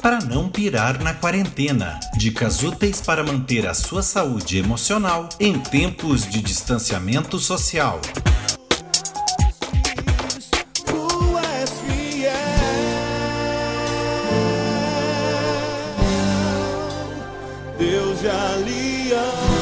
para não pirar na quarentena. Dicas úteis para manter a sua saúde emocional em tempos de distanciamento social. Deus de aliança, Deus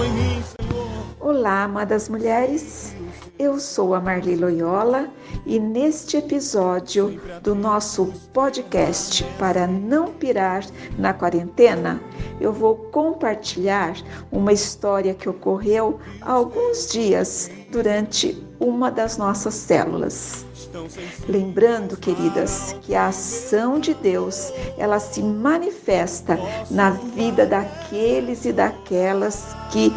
em mim, Senhor. Olá, amadas mulheres. Eu sou a Marli Loyola e neste episódio do nosso podcast para não pirar na quarentena, eu vou compartilhar uma história que ocorreu há alguns dias durante uma das nossas células. Lembrando, queridas, que a ação de Deus, ela se manifesta na vida daqueles e daquelas que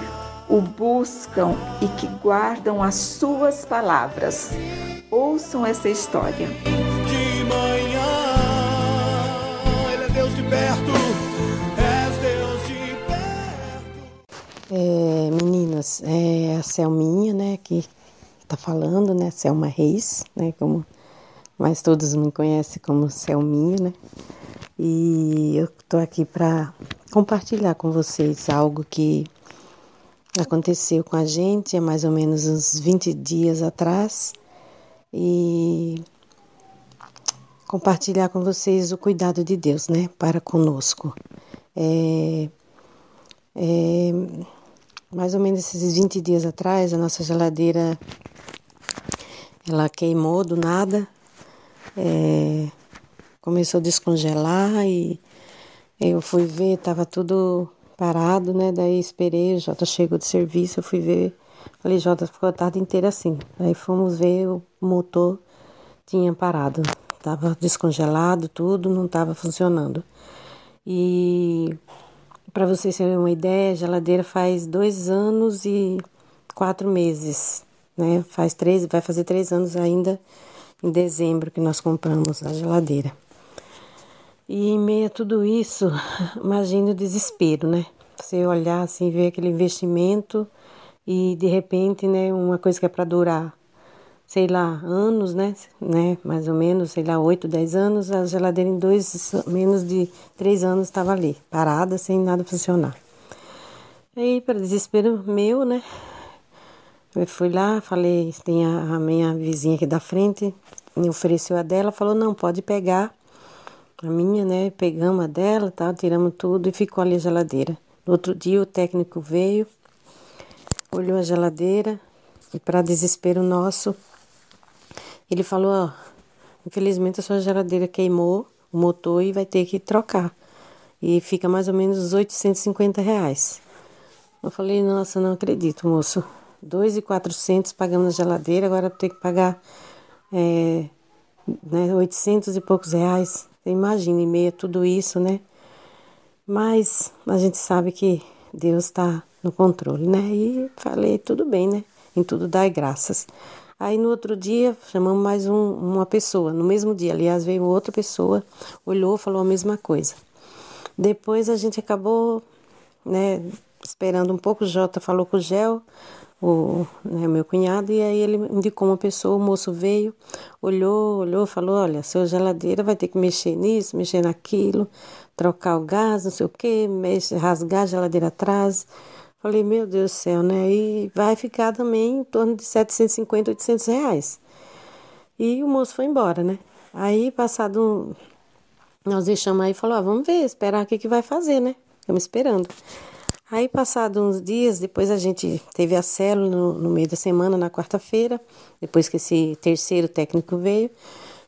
o buscam e que guardam as suas palavras. Ouçam essa história. de manhã. Ele é Deus de perto, és Deus de perto. É, meninas, é a Selminha, né, que tá falando, né, Selma Reis, né, como mas todos me conhecem como Selminha, né, e eu tô aqui para compartilhar com vocês algo que aconteceu com a gente há mais ou menos uns 20 dias atrás e compartilhar com vocês o cuidado de Deus, né, para conosco. É, é, mais ou menos esses 20 dias atrás, a nossa geladeira ela queimou do nada, é, começou a descongelar e eu fui ver, estava tudo parado, né? Daí esperei, Jota chegou de serviço, eu fui ver, falei, Jota, ficou a tarde inteira assim. Aí fomos ver, o motor tinha parado, estava descongelado, tudo, não estava funcionando. E para vocês terem uma ideia, a geladeira faz dois anos e quatro meses, né? Faz três, vai fazer três anos ainda em dezembro que nós compramos a geladeira. E em meio a tudo isso, imagina o desespero, né? Você olhar assim, ver aquele investimento e de repente, né, uma coisa que é para durar, sei lá, anos, né, né, mais ou menos, sei lá, oito, dez anos, a geladeira em dois, menos de três anos estava ali, parada, sem nada funcionar. Aí, para desespero meu, né, eu fui lá, falei, tem a, a minha vizinha aqui da frente, me ofereceu a dela, falou, não, pode pegar a minha, né? Pegamos a dela, tá? tiramos tudo e ficou ali a geladeira. No outro dia o técnico veio, olhou a geladeira e para desespero nosso, ele falou, ó, infelizmente a sua geladeira queimou o motor e vai ter que trocar. E fica mais ou menos os 850 reais. Eu falei, nossa, não acredito, moço. 2.400 pagamos na geladeira, agora ter que pagar é, né, 800 e poucos reais. Imagina, em meio a tudo isso, né? Mas a gente sabe que Deus está no controle, né? E falei, tudo bem, né? Em tudo dai graças. Aí no outro dia chamamos mais um, uma pessoa, no mesmo dia, aliás, veio outra pessoa, olhou, falou a mesma coisa. Depois a gente acabou, né, esperando um pouco, o Jota falou com o Gel, o né, meu cunhado, e aí ele indicou uma pessoa, o moço veio, olhou, olhou, falou, olha, sua geladeira vai ter que mexer nisso, mexer naquilo, trocar o gás, não sei o que, mexe, rasgar a geladeira atrás. Falei, meu Deus do céu, né? E vai ficar também em torno de 750, 800 reais. E o moço foi embora, né? Aí, passado um... Nós deixamos aí e falou, ah, vamos ver, esperar o que, que vai fazer, né? Estamos esperando. Aí, passado uns dias, depois a gente teve a célula no, no meio da semana, na quarta-feira, depois que esse terceiro técnico veio,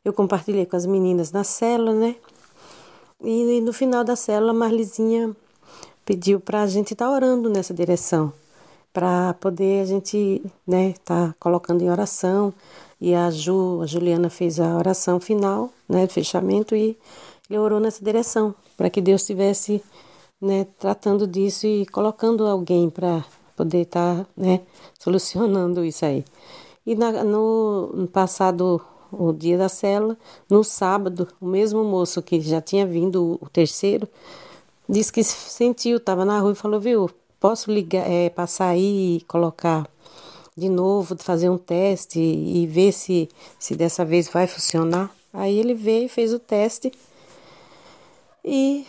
eu compartilhei com as meninas na célula, né? E, e no final da célula, a Marlizinha pediu para a gente estar tá orando nessa direção, para poder a gente, né, tá colocando em oração. E a Ju, a Juliana fez a oração final, né, fechamento, e ele orou nessa direção, para que Deus tivesse né, tratando disso e colocando alguém para poder estar, tá, né, solucionando isso aí. E na, no, no passado o dia da célula, no sábado, o mesmo moço que já tinha vindo, o terceiro, disse que sentiu, estava na rua e falou, viu, posso ligar, é, passar aí e colocar de novo, fazer um teste e ver se, se dessa vez vai funcionar. Aí ele veio, fez o teste e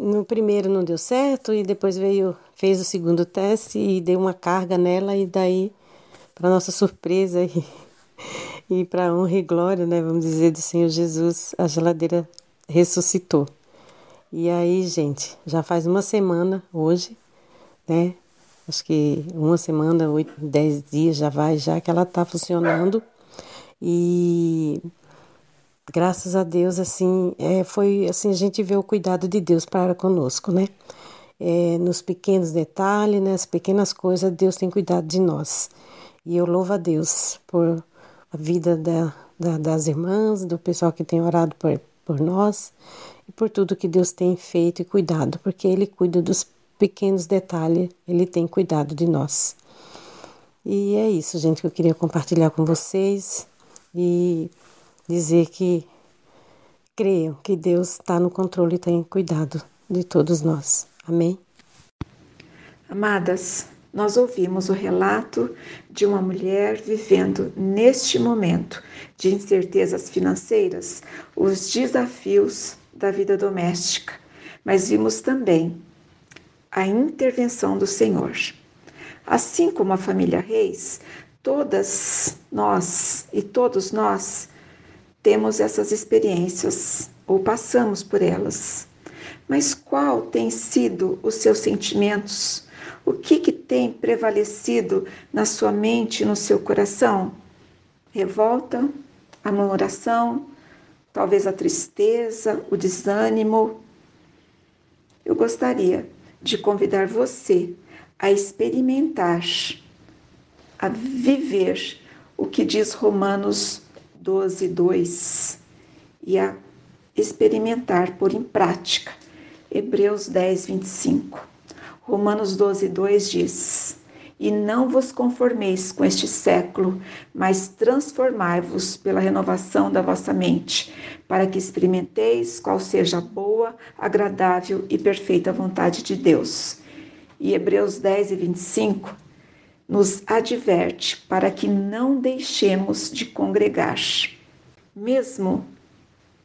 no primeiro não deu certo e depois veio, fez o segundo teste e deu uma carga nela e daí, para nossa surpresa e, e para honra e glória, né, vamos dizer, do Senhor Jesus, a geladeira ressuscitou. E aí, gente, já faz uma semana hoje, né? Acho que uma semana, oito, dez dias já vai, já que ela está funcionando. E graças a Deus, assim, é, foi assim, a gente vê o cuidado de Deus para conosco, né? É, nos pequenos detalhes, nas pequenas coisas, Deus tem cuidado de nós. E eu louvo a Deus por a vida da, da, das irmãs, do pessoal que tem orado por, por nós e por tudo que Deus tem feito e cuidado, porque Ele cuida dos pequenos detalhes, Ele tem cuidado de nós. E é isso, gente, que eu queria compartilhar com vocês e dizer que creiam que Deus está no controle e tem cuidado de todos nós. Amém? Amadas, nós ouvimos o relato de uma mulher vivendo neste momento de incertezas financeiras os desafios da vida doméstica, mas vimos também a intervenção do Senhor. Assim como a família Reis, todas nós e todos nós temos essas experiências ou passamos por elas. Mas qual tem sido os seus sentimentos? O que, que tem prevalecido na sua mente no seu coração? Revolta, a murmuração, talvez a tristeza, o desânimo. Eu gostaria de convidar você a experimentar, a viver o que diz Romanos 12, 2 e a experimentar, por em prática, Hebreus 10, 25. Romanos 12, 2 diz: E não vos conformeis com este século, mas transformai-vos pela renovação da vossa mente, para que experimenteis qual seja a boa, agradável e perfeita vontade de Deus. E Hebreus 10 e 25 nos adverte para que não deixemos de congregar, mesmo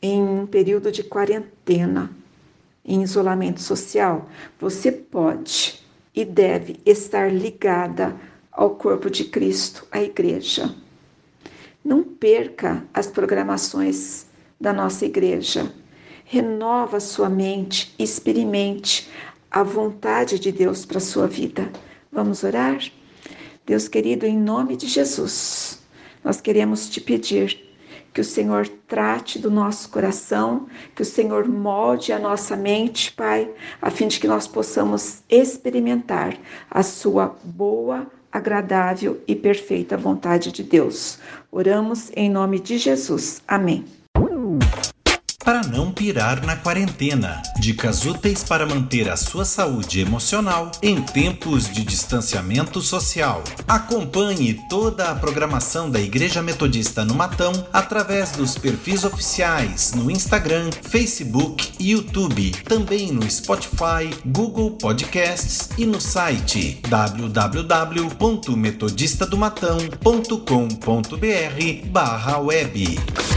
em um período de quarentena, em isolamento social, você pode e deve estar ligada ao corpo de Cristo, à igreja. Não perca as programações da nossa igreja. Renova sua mente, experimente a vontade de Deus para sua vida. Vamos orar? Deus querido, em nome de Jesus, nós queremos te pedir que o Senhor trate do nosso coração, que o Senhor molde a nossa mente, Pai, a fim de que nós possamos experimentar a sua boa, agradável e perfeita vontade de Deus. Oramos em nome de Jesus. Amém para não pirar na quarentena. Dicas úteis para manter a sua saúde emocional em tempos de distanciamento social. Acompanhe toda a programação da Igreja Metodista no Matão através dos perfis oficiais no Instagram, Facebook e YouTube, também no Spotify, Google Podcasts e no site www.metodistadomatão.com.br/web.